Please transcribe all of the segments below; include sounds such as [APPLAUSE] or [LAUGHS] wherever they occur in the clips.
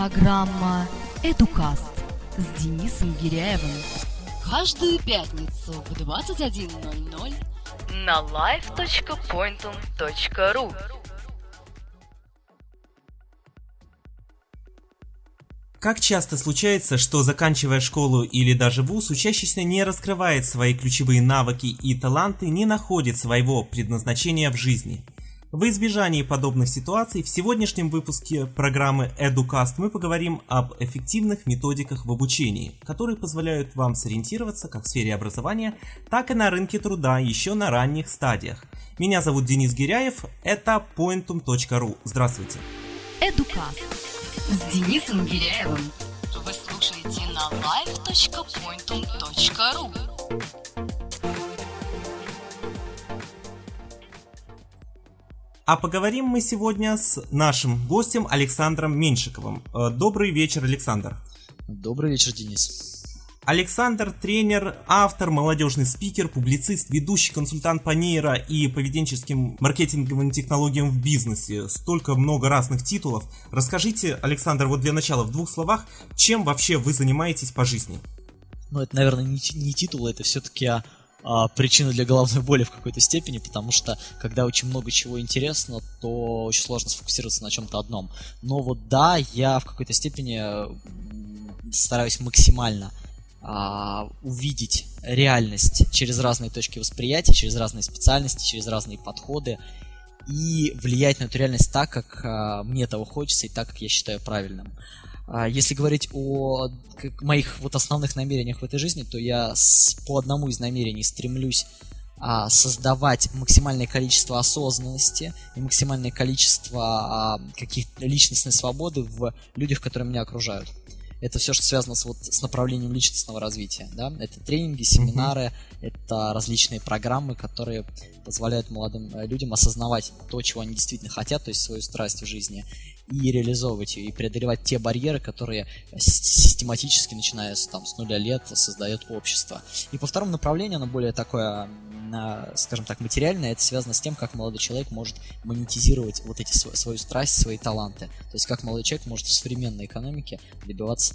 Программа «Эдукаст» с Денисом Гиряевым. Каждую пятницу в 21.00 на live.pointum.ru Как часто случается, что заканчивая школу или даже вуз, учащийся не раскрывает свои ключевые навыки и таланты, не находит своего предназначения в жизни. В избежании подобных ситуаций в сегодняшнем выпуске программы EduCast мы поговорим об эффективных методиках в обучении, которые позволяют вам сориентироваться как в сфере образования, так и на рынке труда еще на ранних стадиях. Меня зовут Денис Гиряев, это pointum.ru. Здравствуйте. «Эдукаст» с Денисом Гиряевым. Вы слушаете на live.pointum.ru А поговорим мы сегодня с нашим гостем Александром Меньшиковым. Э, Добрый вечер, Александр. Добрый вечер, Денис. Александр – тренер, автор, молодежный спикер, публицист, ведущий консультант по нейро и поведенческим маркетинговым технологиям в бизнесе. Столько много разных титулов. Расскажите, Александр, вот для начала в двух словах, чем вообще вы занимаетесь по жизни? Ну, это, наверное, не, не титул, это все-таки а, причина для головной боли в какой-то степени, потому что когда очень много чего интересно, то очень сложно сфокусироваться на чем-то одном. Но вот да, я в какой-то степени стараюсь максимально а, увидеть реальность через разные точки восприятия, через разные специальности, через разные подходы и влиять на эту реальность так, как а, мне этого хочется и так, как я считаю правильным. Если говорить о моих вот основных намерениях в этой жизни, то я с- по одному из намерений стремлюсь а, создавать максимальное количество осознанности и максимальное количество а, каких-то личностной свободы в людях, которые меня окружают. Это все, что связано с, вот, с направлением личностного развития. Да? Это тренинги, семинары, это различные программы, которые позволяют молодым э, людям осознавать то, чего они действительно хотят, то есть свою страсть в жизни, и реализовывать ее, и преодолевать те барьеры, которые систематически, начиная с, там, с нуля лет, создает общество. И по второму направлению, оно более такое, а, скажем так, материальное, это связано с тем, как молодой человек может монетизировать вот эти св- свою страсть, свои таланты. То есть как молодой человек может в современной экономике добиваться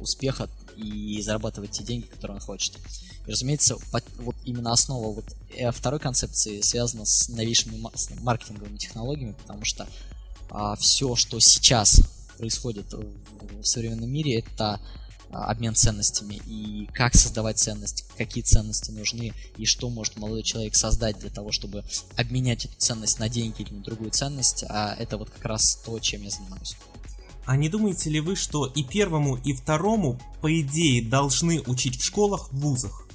успеха и зарабатывать те деньги, которые он хочет. И, разумеется, вот именно основа вот э, второй концепции связана с новейшими маркетинговыми технологиями, потому что все, что сейчас происходит в, в современном мире, это а, обмен ценностями и как создавать ценность, какие ценности нужны и что может молодой человек создать для того, чтобы обменять эту ценность на деньги или на другую ценность, а это вот как раз то, чем я занимаюсь. А не думаете ли вы, что и первому, и второму, по идее, должны учить в школах, в вузах?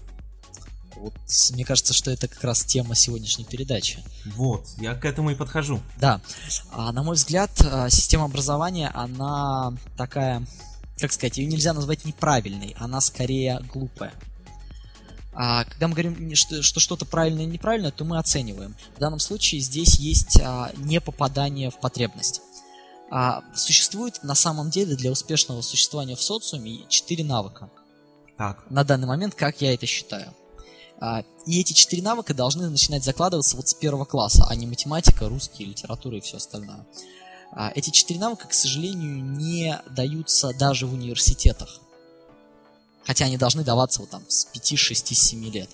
Вот мне кажется, что это как раз тема сегодняшней передачи. Вот, я к этому и подхожу. Да, а, на мой взгляд, а, система образования, она такая, как сказать, ее нельзя назвать неправильной, она скорее глупая. А, когда мы говорим, что, что что-то правильное или неправильное, то мы оцениваем. В данном случае здесь есть а, не попадание в потребность. А, существует на самом деле для успешного существования в социуме четыре навыка Так, на данный момент, как я это считаю. А, И эти четыре навыка должны начинать закладываться вот с первого класса, а не математика, русский, литература и все остальное. А, Эти четыре навыка, к сожалению, не даются даже в университетах. Хотя они должны даваться вот там с 5, 6, 7 лет.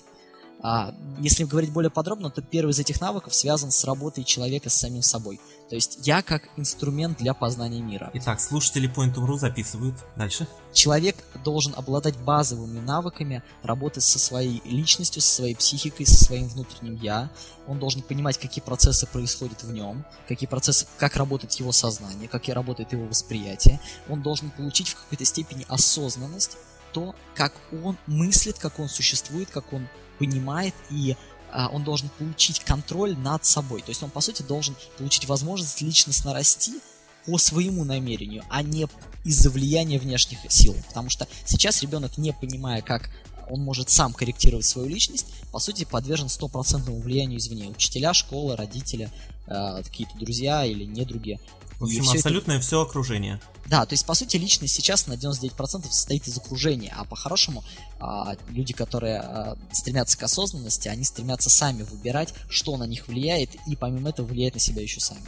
А, Если говорить более подробно, то первый из этих навыков связан с работой человека с самим собой. То есть я как инструмент для познания мира. итак, слушатели Point.ru записывают. Дальше. Человек должен обладать базовыми навыками работы со своей личностью, со своей психикой, со своим внутренним я. Он должен понимать, какие процессы происходят в нем, какие процессы, как работает его сознание, как работает его восприятие. Он должен получить в какой-то степени осознанность, то, как он мыслит, как он существует, как он понимает и а, он должен получить контроль над собой. То есть он, по сути, должен получить возможность личностно расти по своему намерению, а не из-за влияния внешних сил. Потому что сейчас ребенок, не понимая, как он может сам корректировать свою личность, по сути, подвержен стопроцентному влиянию извне. Учителя, школа, родители, э, какие-то друзья или недруги. В И общем, это- абсолютное все окружение. Да, то есть, по сути, личность сейчас на 99% состоит из окружения, а по-хорошему а, люди, которые а, стремятся к осознанности, они стремятся сами выбирать, что на них влияет, и помимо этого влияет на себя еще сами.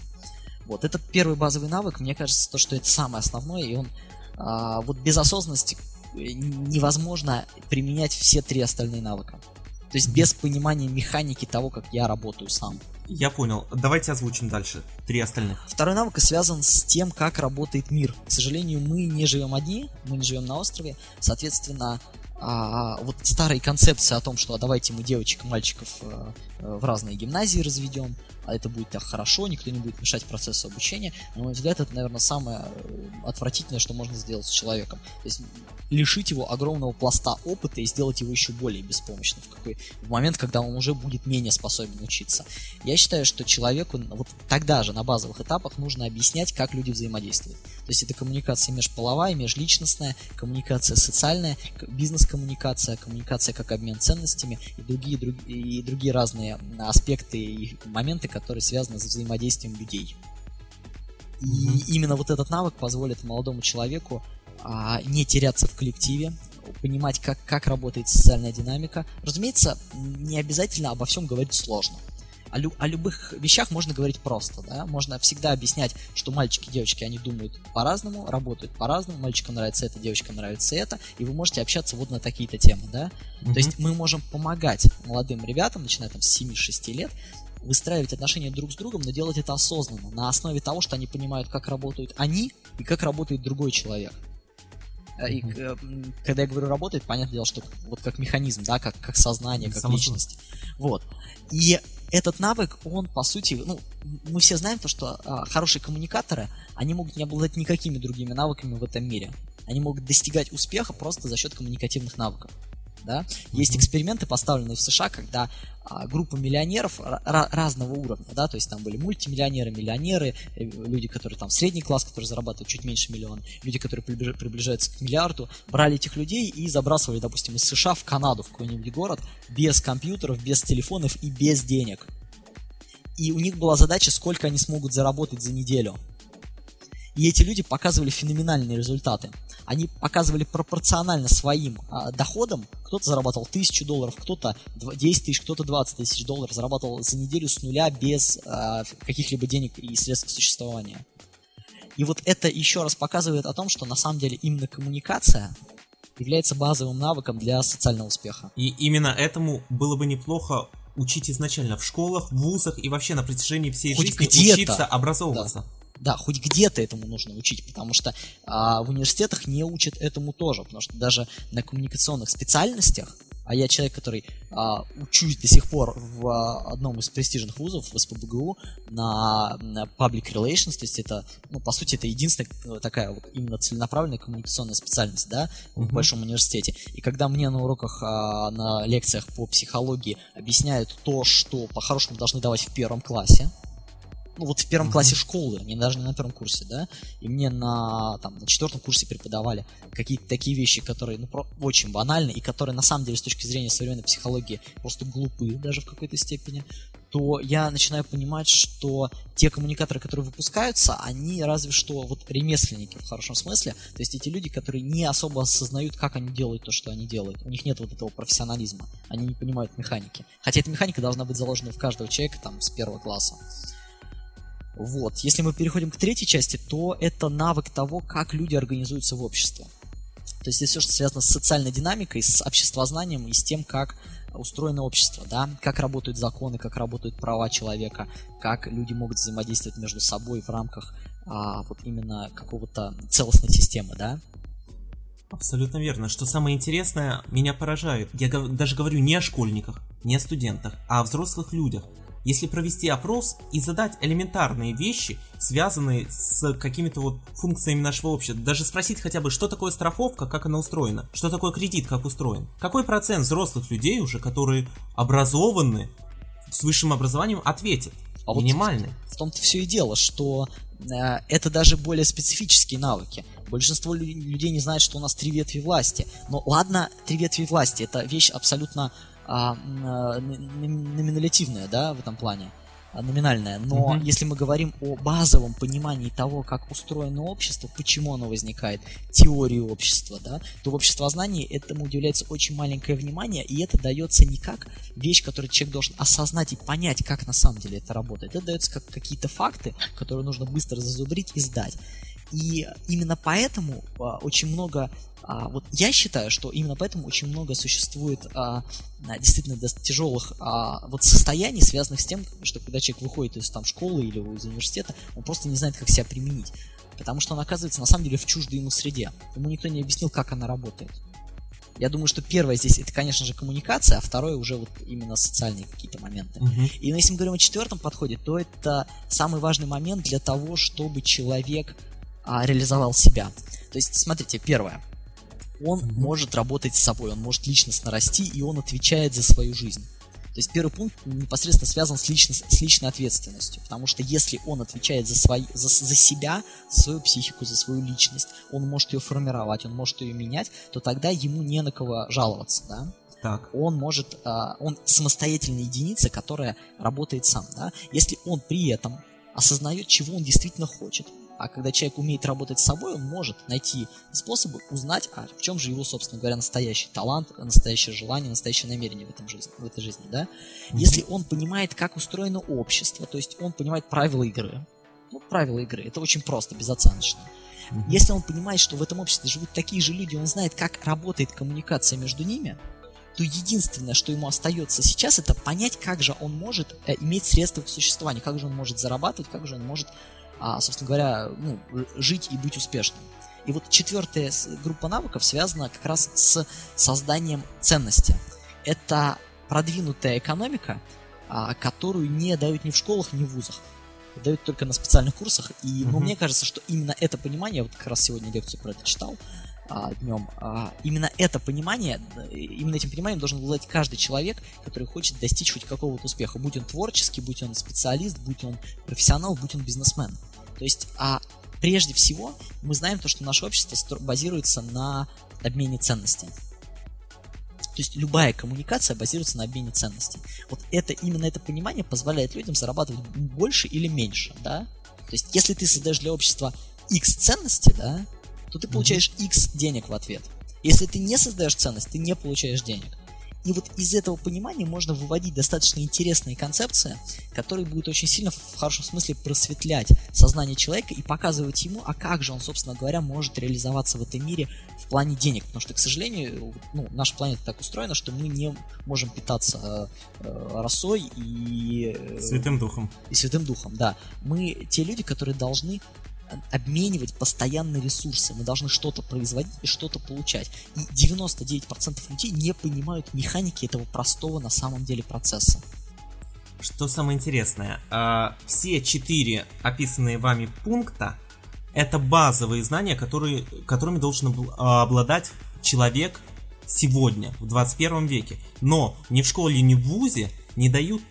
Вот, это первый базовый навык, мне кажется, то, что это самое основное, и он а, вот без осознанности э, невозможно применять все три остальные навыка. То есть без понимания механики того, как я работаю сам. Я понял. Давайте озвучим дальше. Три остальных. Второй навык связан с тем, как работает мир. К сожалению, мы не живем одни, мы не живем на острове. Соответственно, а, вот старые концепции о том, что а давайте мы девочек и мальчиков а, в разные гимназии разведем, а это будет так хорошо, никто не будет мешать процессу обучения, на мой взгляд, это, наверное, самое э, отвратительное, что можно сделать с человеком. То есть лишить его огромного пласта опыта и сделать его еще более беспомощным в, какой, в момент, когда он уже будет менее способен учиться. Я считаю, что человеку вот тогда же на базовых этапах нужно объяснять, как люди взаимодействуют. То есть это коммуникация межполовая, межличностная, коммуникация социальная, бизнес-коммуникация, коммуникация как обмен ценностями и другие, друг, и другие разные аспекты и моменты, которые связаны с взаимодействием людей. И mm-hmm. именно вот этот навык позволит молодому человеку а, не теряться в коллективе, понимать, как, как работает социальная динамика. Разумеется, не обязательно обо всем говорить сложно. О, лю- о любых вещах можно говорить просто, да, можно всегда объяснять, что мальчики и девочки, они думают по-разному, работают по-разному, мальчикам нравится это, девочкам нравится это, и вы можете общаться вот на такие-то темы, да. Mm-hmm. То есть мы можем помогать молодым ребятам, начиная там с 7-6 лет, выстраивать отношения друг с другом, но делать это осознанно, на основе того, что они понимают, как работают они и как работает другой человек. И э, когда я говорю работает, понятное дело, что вот как механизм, да, как, как сознание, как Само личность. Вот. И этот навык, он по сути, ну, мы все знаем то, что а, хорошие коммуникаторы, они могут не обладать никакими другими навыками в этом мире. Они могут достигать успеха просто за счет коммуникативных навыков да. Есть эксперименты, поставленные в США, когда а, группа миллионеров разного уровня, да, то есть там были мультимиллионеры, миллионеры, э, люди, которые там средний класс, которые зарабатывают чуть меньше миллиона, люди, которые приближаются к миллиарду, брали этих людей и забрасывали, допустим, из США в Канаду, в какой-нибудь город, без компьютеров, без телефонов и без денег. И у них была задача, сколько они смогут заработать за неделю. И эти люди показывали феноменальные результаты. Они показывали пропорционально своим а, доходам. Кто-то зарабатывал 1000 долларов, кто-то 10 тысяч, кто-то 20 тысяч долларов. Зарабатывал за неделю с нуля без а, каких-либо денег и средств к существованию. И вот это еще раз показывает о том, что на самом деле именно коммуникация является базовым навыком для социального успеха. И именно этому было бы неплохо учить изначально в школах, в вузах и вообще на протяжении всей Хоть жизни учиться, образовываться. Да. Да, хоть где-то этому нужно учить, потому что а, в университетах не учат этому тоже, потому что даже на коммуникационных специальностях, а я человек, который а, учусь до сих пор в а, одном из престижных вузов, в СПБГУ, на, на Public Relations, то есть это, ну, по сути, это единственная э, такая вот именно целенаправленная коммуникационная специальность, да, mm-hmm. в большом университете. И когда мне на уроках, а, на лекциях по психологии объясняют то, что по-хорошему должны давать в первом классе, ну вот в первом mm-hmm. классе школы, не даже не на первом курсе, да, и мне на, там, на четвертом курсе преподавали какие-то такие вещи, которые, ну, про, очень банальны, и которые, на самом деле, с точки зрения современной психологии, просто глупы даже в какой-то степени, то я начинаю понимать, что те коммуникаторы, которые выпускаются, они разве что вот ремесленники в хорошем смысле, то есть эти люди, которые не особо осознают, как они делают то, что они делают. У них нет вот этого профессионализма, они не понимают механики. Хотя эта механика должна быть заложена в каждого человека там с первого класса. Вот. Если мы переходим к третьей части, то это навык того, как люди организуются в обществе. То есть это все, что связано с социальной динамикой, с обществознанием и с тем, как устроено общество, да, как работают законы, как работают права человека, как люди могут взаимодействовать между собой в рамках а, вот именно какого-то целостной системы, да. Абсолютно верно. Что самое интересное, меня поражает. Я даже говорю не о школьниках, не о студентах, а о взрослых людях. Если провести опрос и задать элементарные вещи, связанные с какими-то вот функциями нашего общества, даже спросить хотя бы, что такое страховка, как она устроена, что такое кредит, как устроен, какой процент взрослых людей уже, которые образованы с высшим образованием, ответит? А Минимальный. Вот в том-то все и дело, что э, это даже более специфические навыки. Большинство людей не знает, что у нас три ветви власти. Но ладно, три ветви власти, это вещь абсолютно а, номиналитивная, да, в этом плане. а, номинальная. Но Мгм. если мы говорим о базовом понимании того, как устроено общество, почему оно возникает, теории общества, да, то в обществознании этому уделяется очень маленькое внимание, и это дается не как вещь, которую человек должен осознать и понять, как на самом деле это работает. Это дается как какие-то факты, которые нужно быстро зазубрить и сдать. И именно поэтому а, очень много, а, вот я считаю, что именно поэтому очень много существует а, действительно тяжелых вот состояний, связанных с тем, что когда человек выходит из там школы или из университета, он просто не знает, как себя применить. Потому что он оказывается на самом деле в чуждой ему среде. Ему никто не объяснил, как она работает. Я думаю, что первое здесь это, конечно же, коммуникация, а второе уже вот именно социальные какие-то моменты. Мгм. И если мы говорим о четвертом подходе, то это самый важный момент для того, чтобы человек а, реализовал себя. То есть, смотрите, первое. Он Мгм. может работать с собой, он может личностно расти, и он отвечает за свою жизнь. То есть первый пункт непосредственно связан с, лично, с личной ответственностью, потому что если он отвечает за, свои, за, за себя, за свою психику, за свою личность, он может ее формировать, он может ее менять, то тогда ему не на кого жаловаться, да? Так. он может, а, он самостоятельная единица, которая работает сам, да, если он при этом осознает, чего он действительно хочет, а когда человек умеет работать с собой, он может найти способы узнать, а в чем же его, собственно говоря, настоящий талант, настоящее желание, настоящее намерение в, этом жизни, в этой жизни, да. Если он понимает, как устроено общество, то есть он понимает правила игры, ну, правила игры, это очень просто, безоценочно. Если он понимает, что в этом обществе живут такие же люди, он знает, как работает коммуникация между ними, то единственное, что ему остается сейчас, это понять, как же он может э, иметь средства к существованию, как же он может зарабатывать, как же он может, а, собственно говоря, ну, жить и быть успешным. И вот четвертая группа навыков связана как раз с созданием ценности. Это продвинутая экономика, а, которую не дают ни в школах, ни в вузах. Дают только на специальных курсах. И ну, Мгм. мне кажется, что именно это понимание, я вот как раз сегодня лекцию про это читал, днем. именно это понимание, э, именно этим пониманием должен владеть каждый человек, который хочет достичь хоть какого-то успеха, будь он творческий, будь он специалист, будь он профессионал, будь он бизнесмен. То есть, а прежде всего мы знаем то, что наше общество базируется на обмене ценностей. То есть любая коммуникация базируется на обмене ценностей. Вот это именно это понимание позволяет людям зарабатывать больше или меньше, да? То есть если ты создаешь для общества X ценности, да, то ты получаешь X денег в ответ. Если ты не создаешь ценность, ты не получаешь денег. И вот из этого понимания можно выводить достаточно интересные концепции, которые будут очень сильно, в хорошем смысле, просветлять сознание человека и показывать ему, а как же он, собственно говоря, может реализоваться в этом мире в плане денег. Потому что, к сожалению, ну, наша планета так устроена, что мы не можем питаться э, э, росой и, э, Святым духом. и Святым Духом, да. Мы те люди, которые должны обменивать постоянные ресурсы. Мы должны что-то производить и что-то получать. И 99% людей не понимают механики этого простого на самом деле процесса. Что самое интересное, а, все четыре описанные вами пункта это базовые знания, которые, которыми должен обл- обладать человек сегодня, в 21 веке. Но ни в школе, ни в вузе не дают,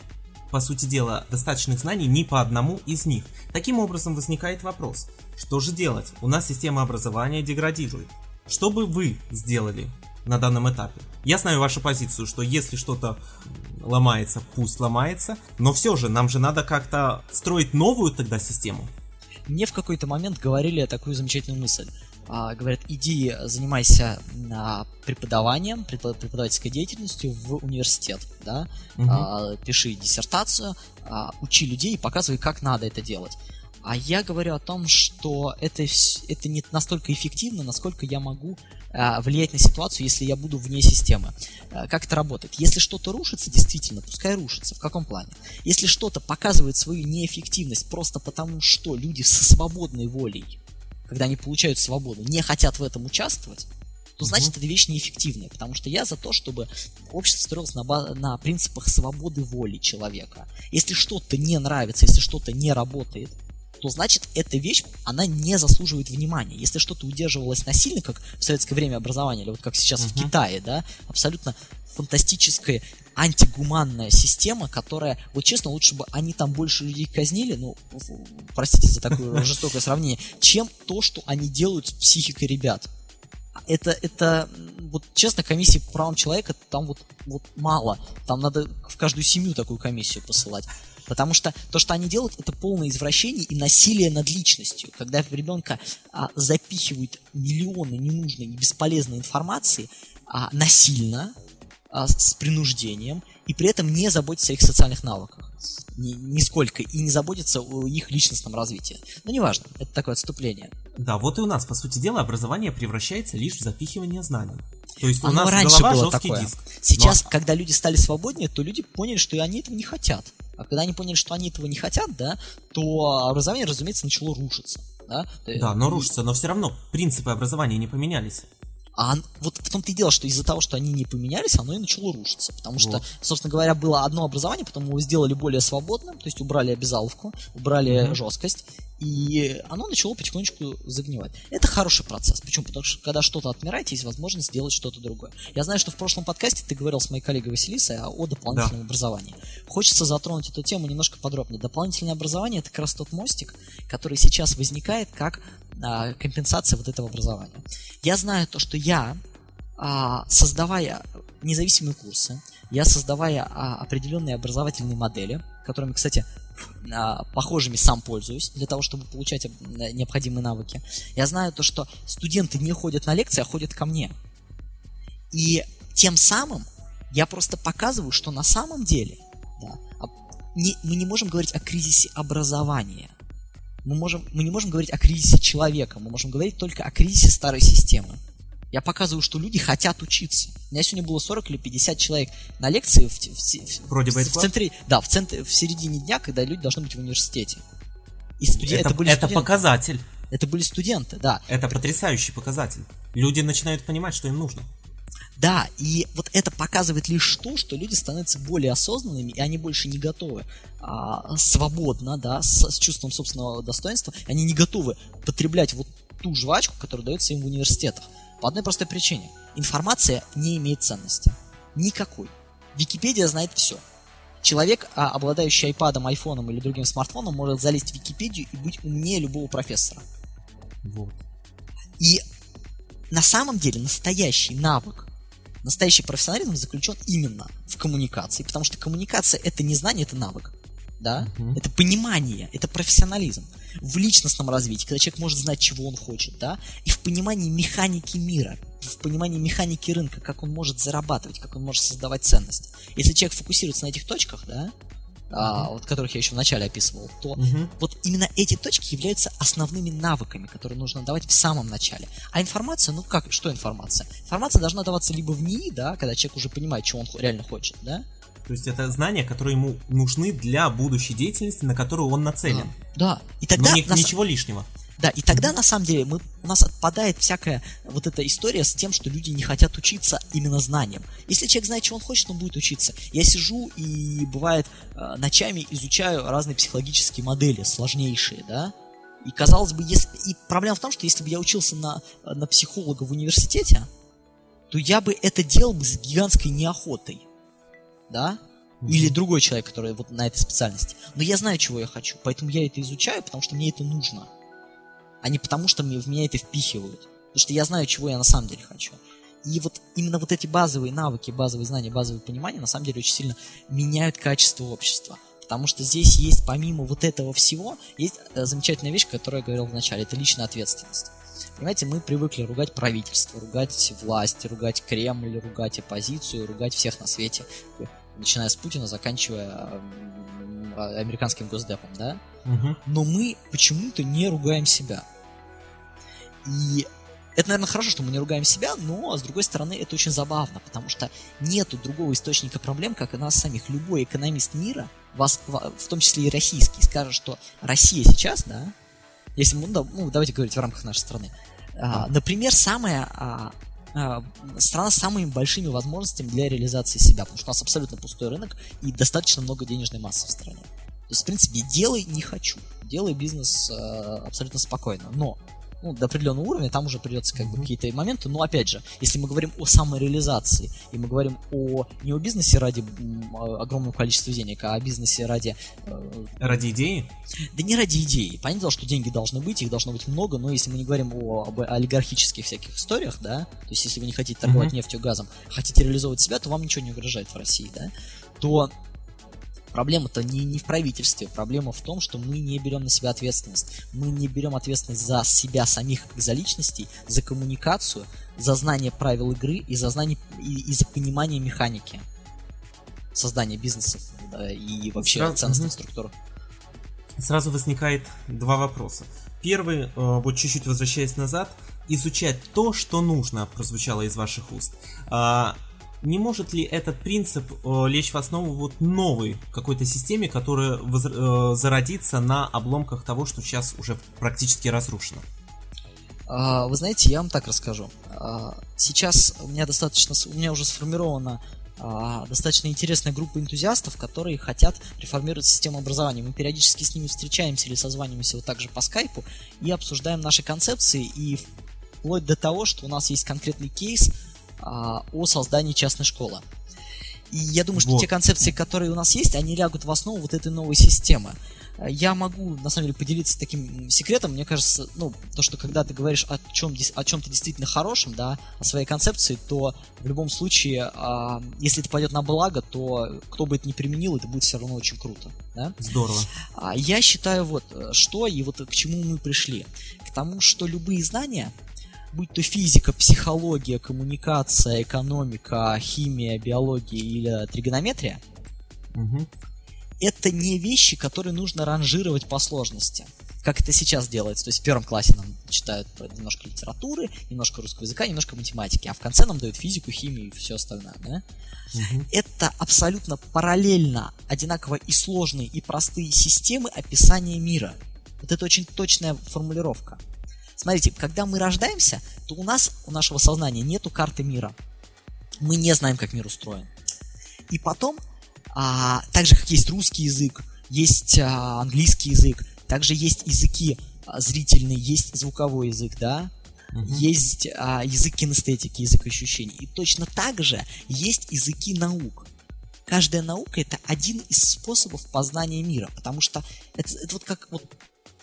по сути дела, достаточных знаний ни по одному из них. Таким образом возникает вопрос, что же делать? У нас система образования деградирует. Что бы вы сделали на данном этапе? Я знаю вашу позицию, что если что-то ломается, пусть ломается, но все же нам же надо как-то строить новую тогда систему. Мне в какой-то момент говорили такую замечательную мысль. А, говорят, иди занимайся а, преподаванием, препод- преподавательской деятельностью в университет, да, а, пиши диссертацию, учи людей и показывай, как надо это делать. А я говорю о том, что это, это не настолько эффективно, насколько я могу а, влиять на ситуацию, если я буду вне системы. А, Как это работает? Если что-то рушится, действительно, пускай рушится. В каком плане? Если что-то показывает свою неэффективность просто потому, что люди со свободной волей, когда они получают свободу, не хотят в этом участвовать, то значит эта вещь неэффективная. Потому что я за то, чтобы общество строилось на, на принципах свободы воли человека. Если что-то не нравится, если что-то не работает, то значит эта вещь, она не заслуживает внимания. Если что-то удерживалось насильно, как в советское время образования, или вот как сейчас в Мгм. Китае, да, абсолютно фантастическая антигуманная система, которая, вот честно, лучше бы они там больше людей казнили, ну, в- простите за такое [LAUGHS] жестокое сравнение, чем то, что они делают с психикой ребят. Это, это, вот честно, комиссии по правам человека там вот, вот мало. Там надо в каждую семью такую комиссию посылать. Потому что то, что они делают, это полное извращение и насилие над личностью. Когда в ребенка а, запихивают миллионы ненужной и бесполезной информации а, насильно, а, с принуждением, и при этом не заботиться о их социальных навыках. Ни, нисколько. И не заботиться о их личностном развитии. Но неважно, это такое отступление. Да, вот и у нас, по сути дела, образование превращается лишь в запихивание знаний. То есть Оно у нас раньше голова было жесткий такое. диск. Сейчас, Но- когда люди стали свободнее, то люди поняли, что они этого не хотят. А когда они поняли, что они этого не хотят, да, то образование, разумеется, начало рушиться. Да, Да, но рушится, но все равно принципы образования не поменялись. А вот в том-то и дело, что из-за того, что они не поменялись, оно и начало рушиться. Потому что, Вот. собственно говоря, было одно образование, потом его сделали более свободным, то есть убрали обязаловку, убрали Мгм. жесткость, и оно начало потихонечку загнивать. Это хороший процесс. Почему? Потому что когда что-то отмирает, есть возможность сделать что-то другое. Я знаю, что в прошлом подкасте ты говорил с моей коллегой Василисой о о дополнительном образовании. Хочется затронуть эту тему немножко подробнее. Дополнительное образование это как раз тот мостик, который сейчас возникает как а, компенсация вот этого образования. Я знаю то, что я, а, создавая независимые курсы, я создавая а, определенные образовательные модели, которыми, кстати, а, похожими сам пользуюсь для того, чтобы получать об- необходимые навыки. Я знаю то, что студенты не ходят на лекции, а ходят ко мне. И тем самым я просто показываю, что на самом деле да, не- мы не можем говорить о кризисе образования. Мы, можем, мы не можем говорить о кризисе человека, мы можем говорить только о кризисе старой системы. Я показываю, что люди хотят учиться. У меня сегодня было 40 или 50 человек на лекции в, в, в- Вроде в, в центре, да, в центре, в середине дня, когда люди должны быть в университете. И студен- Это, это, были это студенты. показатель. Это были студенты, да. Это потрясающий показатель. Люди начинают понимать, что им нужно. Да, и вот это показывает лишь то, что люди становятся более осознанными, и они больше не готовы а, свободно, да, с, с чувством собственного достоинства, они не готовы потреблять вот ту жвачку, которая дается им в университетах. По одной простой причине. Информация не имеет ценности. Никакой. Википедия знает все. Человек, а, обладающий айпадом, айфоном или другим смартфоном, может залезть в Википедию и быть умнее любого профессора. Вот. И на самом деле настоящий навык, настоящий профессионализм заключен именно в коммуникации, потому что коммуникация это не знание, это навык. Да? Мгм. Это понимание, это профессионализм. В личностном развитии, когда человек может знать, чего он хочет, да, и в понимании механики мира, в понимании механики рынка, как он может зарабатывать, как он может создавать ценность. Если человек фокусируется на этих точках, да, а, вот которых я еще вначале описывал, то Мгм. вот именно эти точки являются основными навыками, которые нужно давать в самом начале. А информация, ну как, что информация? Информация должна даваться либо в НИИ, да, когда человек уже понимает, что он реально хочет, да? То есть это знания, которые ему нужны для будущей деятельности, на которую он нацелен. Да. И тогда Но ни- на ничего лишнего. Да, и тогда на самом деле мы, у нас отпадает всякая вот эта история с тем, что люди не хотят учиться именно знанием. Если человек знает, чего он хочет, он будет учиться. Я сижу и бывает э, ночами изучаю разные психологические модели, сложнейшие, да. И казалось бы, если и проблема в том, что если бы я учился на, на психолога в университете, то я бы это делал бы с гигантской неохотой, да. Или другой человек, который вот на этой специальности. Но я знаю, чего я хочу, поэтому я это изучаю, потому что мне это нужно а не потому, что в меня это впихивают. Потому что я знаю, чего я на самом деле хочу. И вот именно вот эти базовые навыки, базовые знания, базовые понимания на самом деле очень сильно меняют качество общества. Потому что здесь есть, помимо вот этого всего, есть э, замечательная вещь, которую я говорил в начале, это личная ответственность. Понимаете, мы привыкли ругать правительство, ругать власть, ругать Кремль, ругать оппозицию, ругать всех на свете, начиная с Путина, заканчивая американским госдепом, да? Но мы почему-то не ругаем себя. И это, наверное, хорошо, что мы не ругаем себя, но, с другой стороны, это очень забавно, потому что нету другого источника проблем, как и нас самих. Любой экономист мира, вас, ва- в том числе и российский, скажет, что Россия сейчас, да, если мы, ну, давайте говорить в рамках нашей страны, а, например, самая а, а, страна с самыми большими возможностями для реализации себя, потому что у нас абсолютно пустой рынок и достаточно много денежной массы в стране. То есть, в принципе, делай не хочу. Делай бизнес э, абсолютно спокойно. Но ну, до определенного уровня, там уже придется как бы какие-то моменты. Но опять же, если мы говорим о самореализации, и мы говорим о не о бизнесе ради огромного количества денег, а о бизнесе ради... э, Ради идеи? да не ради идеи. Понятно, дело, что деньги должны быть, их должно быть много, но если мы не говорим о об олигархических всяких историях, да, то есть если вы не хотите торговать Мгм. нефтью, газом, хотите реализовывать себя, то вам ничего не угрожает в России, да, то проблема-то не, не в правительстве, проблема в том, что мы не берем на себя ответственность. Мы не берем ответственность за себя самих, как за личностей, за коммуникацию, за знание правил игры и за знание и, и за понимание механики создания бизнесов да, и вообще Сразу- ценностных структур. Сразу возникает два вопроса. Первый, э, вот чуть-чуть возвращаясь назад, изучать то, что нужно, прозвучало из ваших уст. Не может ли этот принцип э, лечь в основу вот новой какой-то системе, которая воз- э, зародится на обломках того, что сейчас уже практически разрушено? А, Вы знаете, я вам так расскажу. А, Сейчас у меня достаточно, у меня уже сформирована а, достаточно интересная группа энтузиастов, которые хотят реформировать систему образования. Мы периодически с ними встречаемся или созваниваемся вот так же по скайпу и обсуждаем наши концепции и вплоть до того, что у нас есть конкретный кейс о создании частной школы. И я думаю, что Вот. те концепции, которые у нас есть, они лягут в основу вот этой новой системы. Э, Я могу, на самом деле, поделиться таким секретом. Мне кажется, ну, то, что когда ты говоришь о чем, о чем-то действительно хорошем, да, о своей концепции, то в любом случае, а, если это пойдет на благо, то кто бы это ни применил, это будет все равно очень круто, да. Здорово. А Я считаю вот э, что и вот к чему мы пришли. К тому, что любые знания, будь то физика, психология, коммуникация, экономика, химия, биология или тригонометрия, Мгм. это не вещи, которые нужно ранжировать по сложности. Как это сейчас делается. То есть в первом классе нам читают немножко литературы, немножко русского языка, немножко математики, а в конце нам дают физику, химию и все остальное. Да? Мгм. это абсолютно параллельно одинаково и сложные, и простые системы описания мира. Вот это очень точная формулировка. Смотрите, когда мы рождаемся, то у нас, у нашего сознания нету карты мира. Мы не знаем, как мир устроен. И потом, а, так же как есть русский язык, есть а, английский язык, также есть языки а, зрительные, есть звуковой язык, да, Мгм. есть а, язык кинестетики, язык ощущений. И точно так же есть языки наук. Каждая наука это один из способов познания мира, потому что это, это вот как вот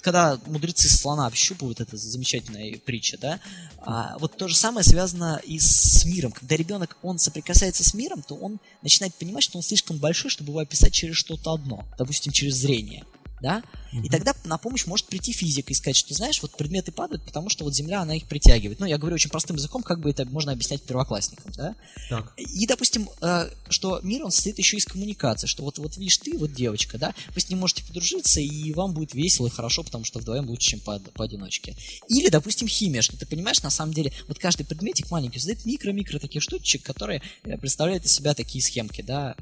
когда мудрецы слона общупывают, это замечательная притча, да, а, вот то же самое связано и с миром. Когда ребенок, он соприкасается с миром, то он начинает понимать, что он слишком большой, чтобы его описать через что-то одно, допустим, через зрение, да, и Мгм. тогда на помощь может прийти физика и сказать, что, знаешь, вот предметы падают, потому что вот Земля, она их притягивает. Ну, я говорю очень простым языком, как бы это можно объяснять первоклассникам, да. Так. И, допустим, э, что мир, он состоит еще из коммуникации, что вот, вот видишь ты, вот девочка, да, вы с ним можете подружиться, и вам будет весело и хорошо, потому что вдвоем лучше, чем по, поодиночке. Или, допустим, химия, что ты понимаешь, на самом деле, вот каждый предметик маленький создает микро-микро таких штучек, которые э, представляют из себя такие схемки, да.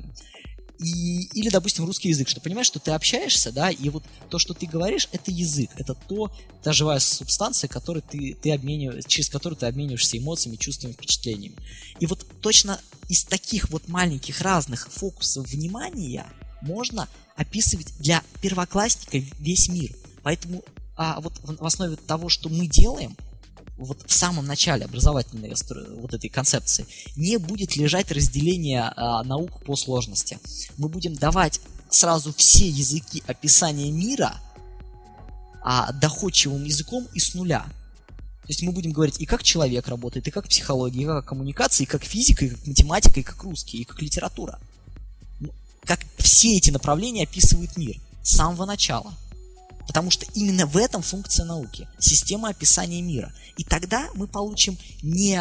И, или, допустим, русский язык, что понимаешь, что ты общаешься, да, и вот то, что ты говоришь, это язык, это то, та живая субстанция, которой ты, ты обмениваешь, через которую ты обмениваешься эмоциями, чувствами, впечатлениями. И вот точно из таких вот маленьких разных фокусов внимания можно описывать для первоклассника весь мир. Поэтому а вот в основе того, что мы делаем, вот в самом начале образовательной вот этой концепции, не будет лежать разделение а, наук по сложности. Мы будем давать сразу все языки описания мира а, доходчивым языком и с нуля. То есть мы будем говорить и как человек работает, и как психология, и как коммуникация, и как физика, и как математика, и как русский, и как литература. Ну, Как все эти направления описывают мир с самого начала. Потому что именно в этом функция науки. Система описания мира. И тогда мы получим не...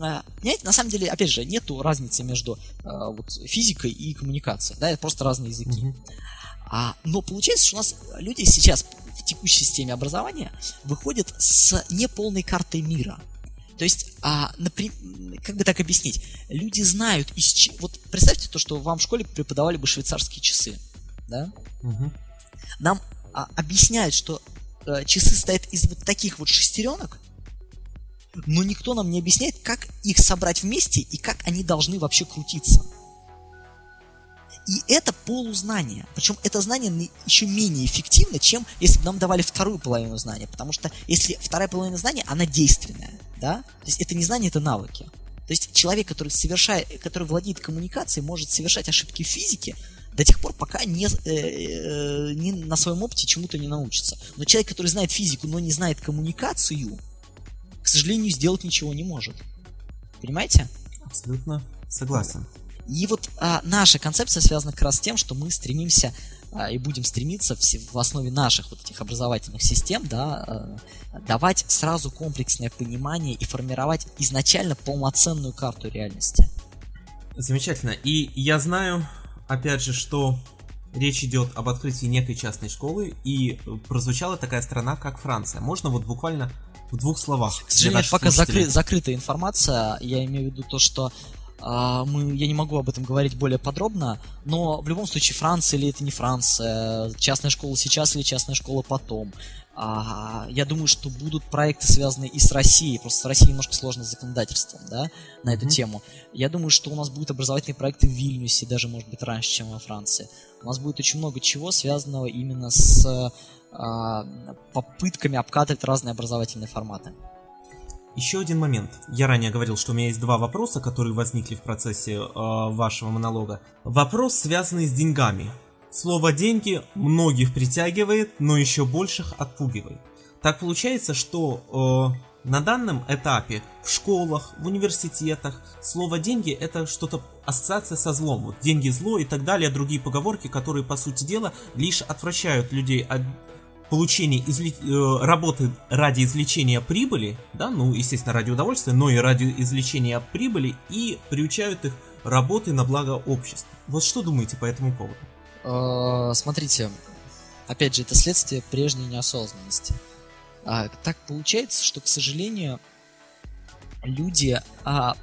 а, Понимаете, на самом деле, опять же, нету разницы между а, вот, физикой и коммуникацией. Да, это просто разные языки. А, но получается, что у нас люди сейчас в текущей системе образования выходят с неполной картой мира. То есть, а, напри- как бы так объяснить, люди знают из че- Вот представьте то, что вам в школе преподавали бы швейцарские часы, да? Мгм. Нам а, объясняют, что э, часы состоят из вот таких вот шестеренок, но никто нам не объясняет, как их собрать вместе и как они должны вообще крутиться. И это полузнание. Причем это знание еще менее эффективно, чем если бы нам давали вторую половину знания. Потому что если вторая половина знания, она действенная. Да? То есть это не знание, это навыки. То есть человек, который совершает, который владеет коммуникацией, может совершать ошибки в физике до тех пор, пока не, э, э, не на своем опыте чему-то не научится. Но человек, который знает физику, но не знает коммуникацию, к сожалению, сделать ничего не может. Понимаете? Абсолютно согласен. И вот а, наша концепция связана как раз с тем, что мы стремимся а, и будем стремиться в, в основе наших вот этих образовательных систем, да, а, давать сразу комплексное понимание и формировать изначально полноценную карту реальности. Замечательно. И я знаю, опять же, что речь идет об открытии некой частной школы, и прозвучала такая страна, как Франция. Можно вот буквально в двух словах. К сожалению, пока закры- закрытая информация, я имею в виду то, что мы, я не могу об этом говорить более подробно, но в любом случае Франция или это не Франция, частная школа сейчас или частная школа потом. А, я думаю, что будут проекты, связанные и с Россией. Просто с Россией немножко сложно с законодательством, да, на эту mm-hmm. тему. Я думаю, что у нас будут образовательные проекты в Вильнюсе, даже, может быть, раньше, чем во Франции. У нас будет очень много чего, связанного именно с а, попытками обкатывать разные образовательные форматы. Еще один момент. Я ранее говорил, что у меня есть два вопроса, которые возникли в процессе э, вашего монолога. Вопрос, связанный с деньгами. Слово «деньги» многих притягивает, но еще больших отпугивает. Так получается, что э, на данном этапе в школах, в университетах слово «деньги» это что-то ассоциация со злом. Вот деньги зло и так далее, другие поговорки, которые по сути дела лишь отвращают людей от получения изли... Э, работы ради извлечения прибыли, да, ну, естественно, ради удовольствия, но и ради извлечения прибыли и приучают их работы на благо общества. Вот что думаете по этому поводу? Э, смотрите, опять же, это следствие прежней неосознанности. А, так получается, что, к сожалению, люди... А,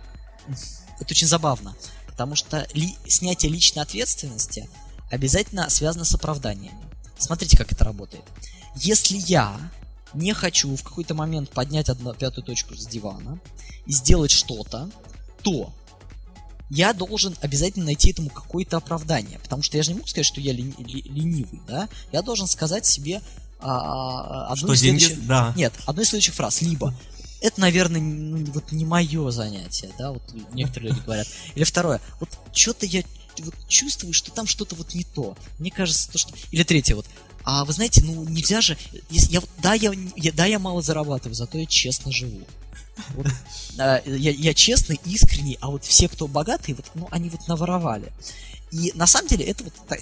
это очень забавно, потому что ли, снятие личной ответственности обязательно связано с оправданиями. Смотрите, как это работает. Если я не хочу в какой-то момент поднять одну пятую точку с дивана и сделать что-то, то я должен обязательно найти этому какое-то оправдание. Потому что я же не могу сказать, что я лени- ленивый, да? Я должен сказать себе а, одну что из следующих... Деньги... Да. Нет, одну из следующих фраз. Либо это, наверное, ну, вот не мое занятие, да, вот некоторые люди говорят. Или второе, вот что-то я вот чувствую, что там что-то вот не то. Мне кажется, то, что... Или третье, вот, а вы знаете, ну нельзя же, если я, да, я, я, да, я мало зарабатываю, зато я честно живу. Вот, а, я, я честный, искренний, а вот все, кто богатые, вот, ну, они вот наворовали. И на самом деле это вот, так,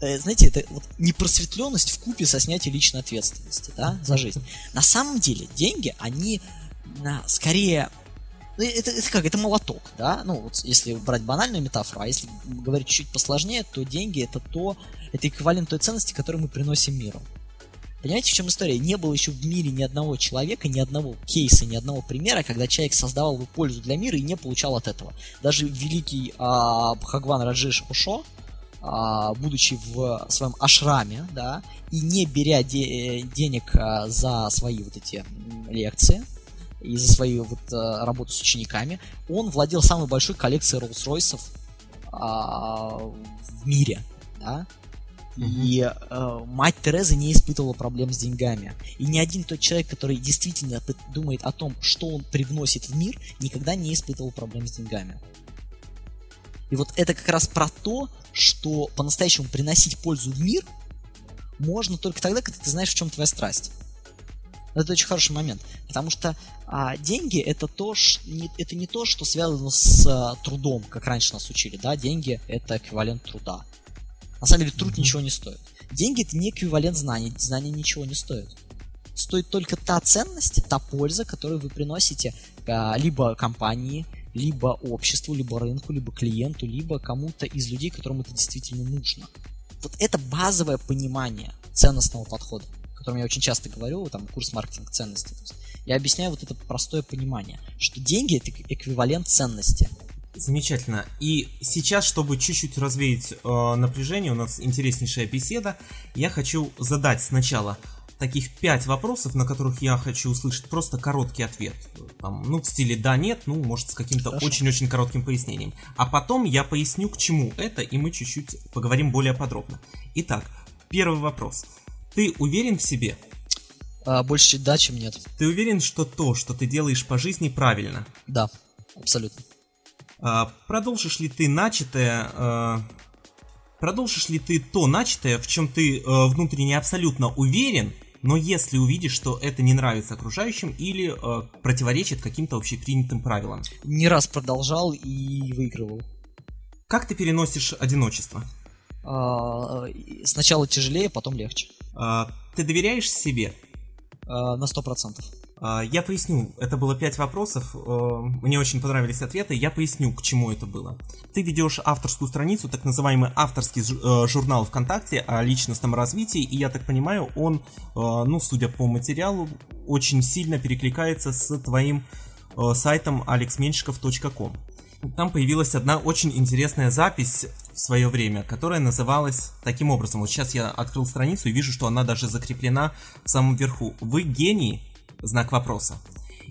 э, знаете, это вот непросветленность в купе со снятием личной ответственности, да, за жизнь. На самом деле деньги, они на, скорее это, это как, это молоток, да, ну, вот если брать банальную метафору, а если говорить чуть посложнее, то деньги это то, это эквивалент той ценности, которую мы приносим миру. Понимаете, в чем история? Не было еще в мире ни одного человека, ни одного кейса, ни одного примера, когда человек создавал бы пользу для мира и не получал от этого. Даже великий а, Бхагван Раджиш Ошо, а, будучи в своем ашраме, да, и не беря де- денег а, за свои вот эти лекции, и за свою вот а, работу с учениками, он владел самой большой коллекцией Роллс-Ройсов а, в мире, да, и э, мать Тереза не испытывала проблем с деньгами. И ни один тот человек, который действительно думает о том, что он привносит в мир, никогда не испытывал проблем с деньгами. И вот это как раз про то, что по-настоящему приносить пользу в мир можно только тогда, когда ты знаешь, в чем твоя страсть. Это очень хороший момент, потому что а, деньги это то, ш, не, это не то, что связано с а, трудом, как раньше нас учили, да, деньги это эквивалент труда. На самом деле труд ничего не стоит. Деньги это не эквивалент знаний, знания ничего не стоят. Стоит только та ценность, та польза, которую вы приносите а, либо компании, либо обществу, либо рынку, либо клиенту, либо кому-то из людей, которым это действительно нужно. Вот это базовое понимание ценностного подхода, котором я очень часто говорю, там, курс маркетинг ценностей. Я объясняю вот это простое понимание, что деньги это эквивалент ценности. Замечательно. И сейчас, чтобы чуть-чуть развеять э, напряжение, у нас интереснейшая беседа. Я хочу задать сначала таких пять вопросов, на которых я хочу услышать просто короткий ответ. Там, ну, в стиле да, нет, ну, может, с каким-то очень-очень коротким пояснением. А потом я поясню, к чему это, и мы чуть-чуть поговорим более подробно. Итак, первый вопрос. Ты уверен в себе? А, больше да, чем нет. Ты уверен, что то, что ты делаешь по жизни, правильно? Да, абсолютно. А, продолжишь ли ты начатое... а, продолжишь ли ты то начатое, в чем ты а, внутренне абсолютно уверен, но если увидишь, что это не нравится окружающим или а, противоречит каким-то общепринятым правилам? Не раз продолжал и выигрывал. Как ты переносишь одиночество? А, сначала тяжелее, потом легче. А, ты доверяешь себе? А, на сто процентов. А, Я поясню, это было пять вопросов, э, мне очень понравились ответы, я поясню, к чему это было. Ты ведешь авторскую страницу, так называемый авторский э, журнал ВКонтакте о личностном развитии, и я так понимаю, он, э, ну, судя по материалу, очень сильно перекликается с твоим сайтом alexmenshikov.com. Там появилась одна очень интересная запись в свое время, которая называлась таким образом. Вот сейчас я открыл страницу и вижу, что она даже закреплена в самом верху. Вы гений? Знак вопроса.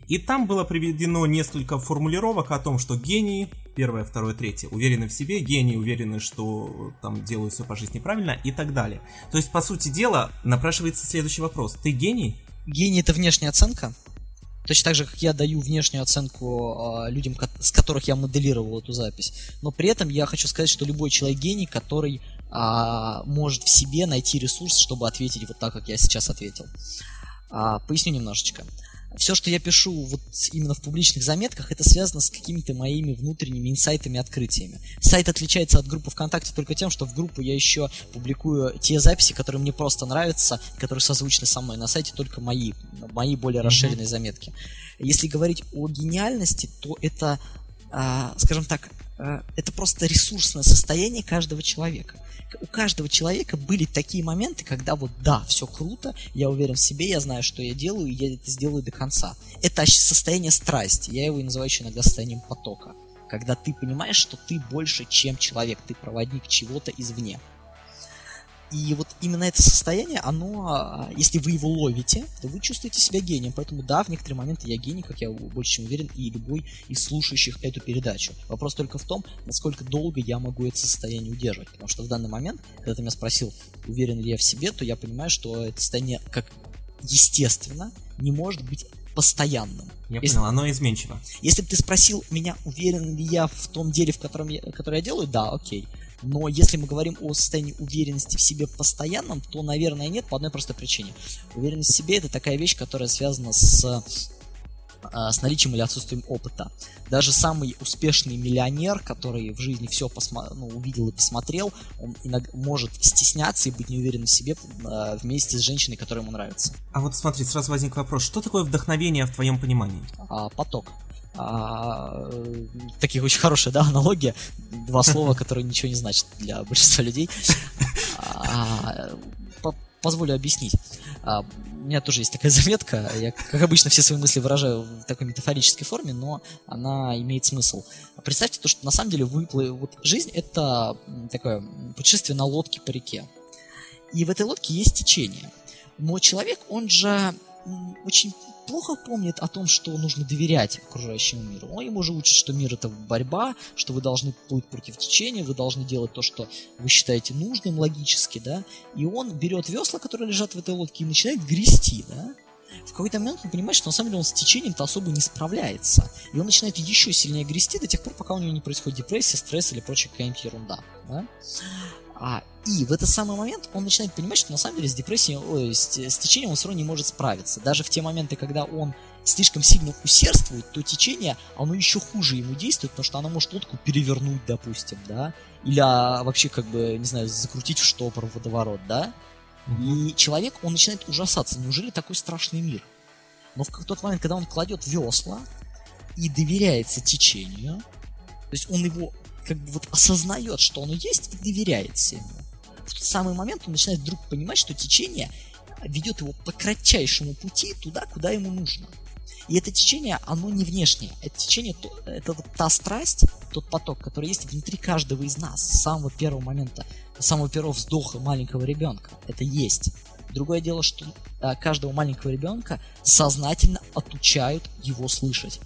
И там было приведено несколько формулировок о том, что гении, первое, второе, третье, уверены в себе, гении уверены, что там делают все по жизни правильно и так далее. То есть, по сути дела, напрашивается следующий вопрос. Ты гений? Гений это внешняя оценка. Точно так же, как я даю внешнюю оценку а, людям, с которых я моделировал эту запись. Но при этом я хочу сказать, что любой человек гений, который а, может в себе найти ресурс, чтобы ответить вот так, как я сейчас ответил. А, поясню немножечко. Все, что я пишу вот именно в публичных заметках, это связано с какими-то моими внутренними инсайтами, открытиями. Сайт отличается от группы ВКонтакте только тем, что в группу я еще публикую те записи, которые мне просто нравятся, которые созвучны со мной. На сайте только мои, мои более расширенные заметки. Если говорить о гениальности, то это, а, скажем так, это просто ресурсное состояние каждого человека. У каждого человека были такие моменты, когда вот да, все круто, я уверен в себе, я знаю, что я делаю, и я это сделаю до конца. Это состояние страсти, я его называю еще иногда состоянием потока. Когда ты понимаешь, что ты больше, чем человек, ты проводник чего-то извне. И вот именно это состояние, оно, а, если вы его ловите, то вы чувствуете себя гением. Поэтому да, в некоторые моменты я гений, как я больше чем уверен, и любой из слушающих эту передачу. Вопрос только в том, насколько долго я могу это состояние удерживать. Потому что в данный момент, когда ты меня спросил, уверен ли я в себе, то я понимаю, что это состояние, как естественно, не может быть постоянным. Я Если- понял, оно изменчиво. Если бы ты спросил меня, уверен ли я в том деле, в котором я, которое я делаю, да, окей. Но если мы говорим о состоянии уверенности в себе постоянном, то, наверное, нет, по одной простой причине. Уверенность в себе это такая вещь, которая связана с, а, с наличием или отсутствием опыта. Даже самый успешный миллионер, который в жизни все ну, увидел и посмотрел, он иногда может стесняться и быть неуверенным в себе а, вместе с женщиной, которая ему нравится. А вот смотри, сразу возник вопрос, что такое вдохновение в твоем понимании? а, поток. А, таких очень хорошая, да, аналогия. Два слова, которые ничего не значат для большинства людей. А, по- позволю объяснить. А, у меня тоже есть такая заметка. Я, как обычно, все свои мысли выражаю в такой метафорической форме, но она имеет смысл. Представьте то, что на самом деле выплы... вот жизнь это такое путешествие на лодке по реке. И в этой лодке есть течение. Но человек, он же очень плохо помнит о том, что нужно доверять окружающему миру. Он ему же учит, что мир это борьба, что вы должны плыть против течения, вы должны делать то, что вы считаете нужным логически, да. И он берет весла, которые лежат в этой лодке, и начинает грести, да. В какой-то момент он понимает, что на самом деле он с течением-то особо не справляется. И он начинает еще сильнее грести до тех пор, пока у него не происходит депрессия, стресс или прочая какая-нибудь ерунда. Да? А, и в этот самый момент он начинает понимать, что на самом деле с депрессией, ой, с, с течением он все равно не может справиться. Даже в те моменты, когда он слишком сильно усердствует, то течение, оно еще хуже ему действует, потому что оно может лодку перевернуть, допустим, да, или а, вообще, как бы, не знаю, закрутить в штопор, в водоворот, да. И человек, он начинает ужасаться, неужели такой страшный мир? Но в тот момент, когда он кладет весла и доверяется течению, то есть он его как бы вот осознает, что оно есть и доверяется ему. В тот самый момент он начинает вдруг понимать, что течение ведет его по кратчайшему пути туда, куда ему нужно. И это течение, оно не внешнее. Это течение, то- это вот та страсть, тот поток, который есть внутри каждого из нас с самого первого момента, с самого первого вздоха маленького ребенка. Это есть. Другое дело, что а, каждого маленького ребенка сознательно отучают его слышать.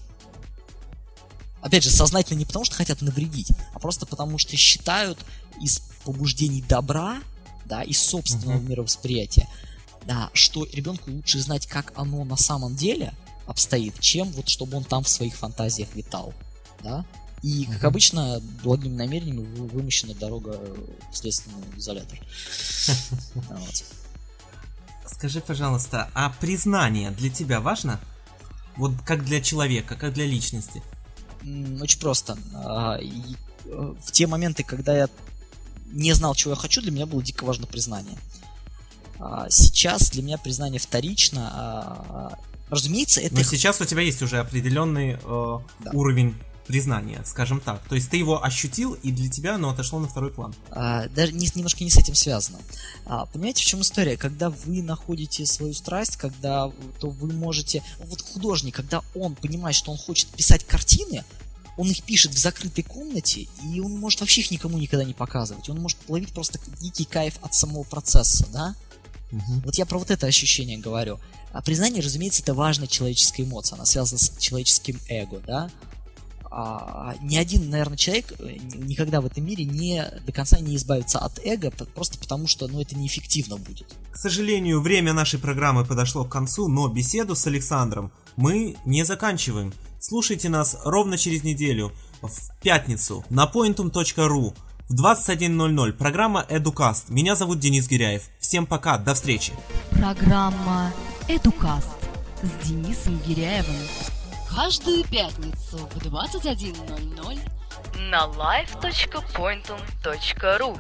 Опять же, сознательно не потому, что хотят навредить, а просто потому, что считают из побуждений добра, да, из собственного uh-huh. мировосприятия, да, что ребенку лучше знать, как оно на самом деле обстоит, чем вот чтобы он там в своих фантазиях витал, да. И, как uh-huh. обычно, благими намерениями вымощена дорога в следственный изолятор. [LAUGHS] Скажи, пожалуйста, а признание для тебя важно? Вот как для человека, как для личности? Очень просто. А, э, в те моменты, когда я не знал, чего я хочу, для меня было дико важно признание. А, сейчас для меня признание вторично. А, разумеется, это... Но сейчас у тебя есть уже определенный э, да. уровень признания, скажем так. То есть ты его ощутил, и для тебя оно отошло на второй план. А, даже не, немножко не с этим связано. А, понимаете, в чем история? Когда вы находите свою страсть, когда то вы можете... Вот художник, когда он понимает, что он хочет писать картины, он их пишет в закрытой комнате, и он может вообще их никому никогда не показывать. Он может ловить просто дикий кайф от самого процесса, да? Угу. Вот я про вот это ощущение говорю. А признание, разумеется, это важная человеческая эмоция, она связана с человеческим эго, да? А, ни один, наверное, человек э, никогда в этом мире не до конца не избавится от эго, просто потому что ну, это неэффективно будет. К сожалению, время нашей программы подошло к концу, но беседу с Александром мы не заканчиваем. Слушайте нас ровно через неделю, в пятницу, на pointum.ru в 21.00. Программа Educast. Меня зовут Денис Гиряев. Всем пока, до встречи. Программа Educast с Денисом Гиряевым каждую пятницу в 21.00 на live.pointum.ru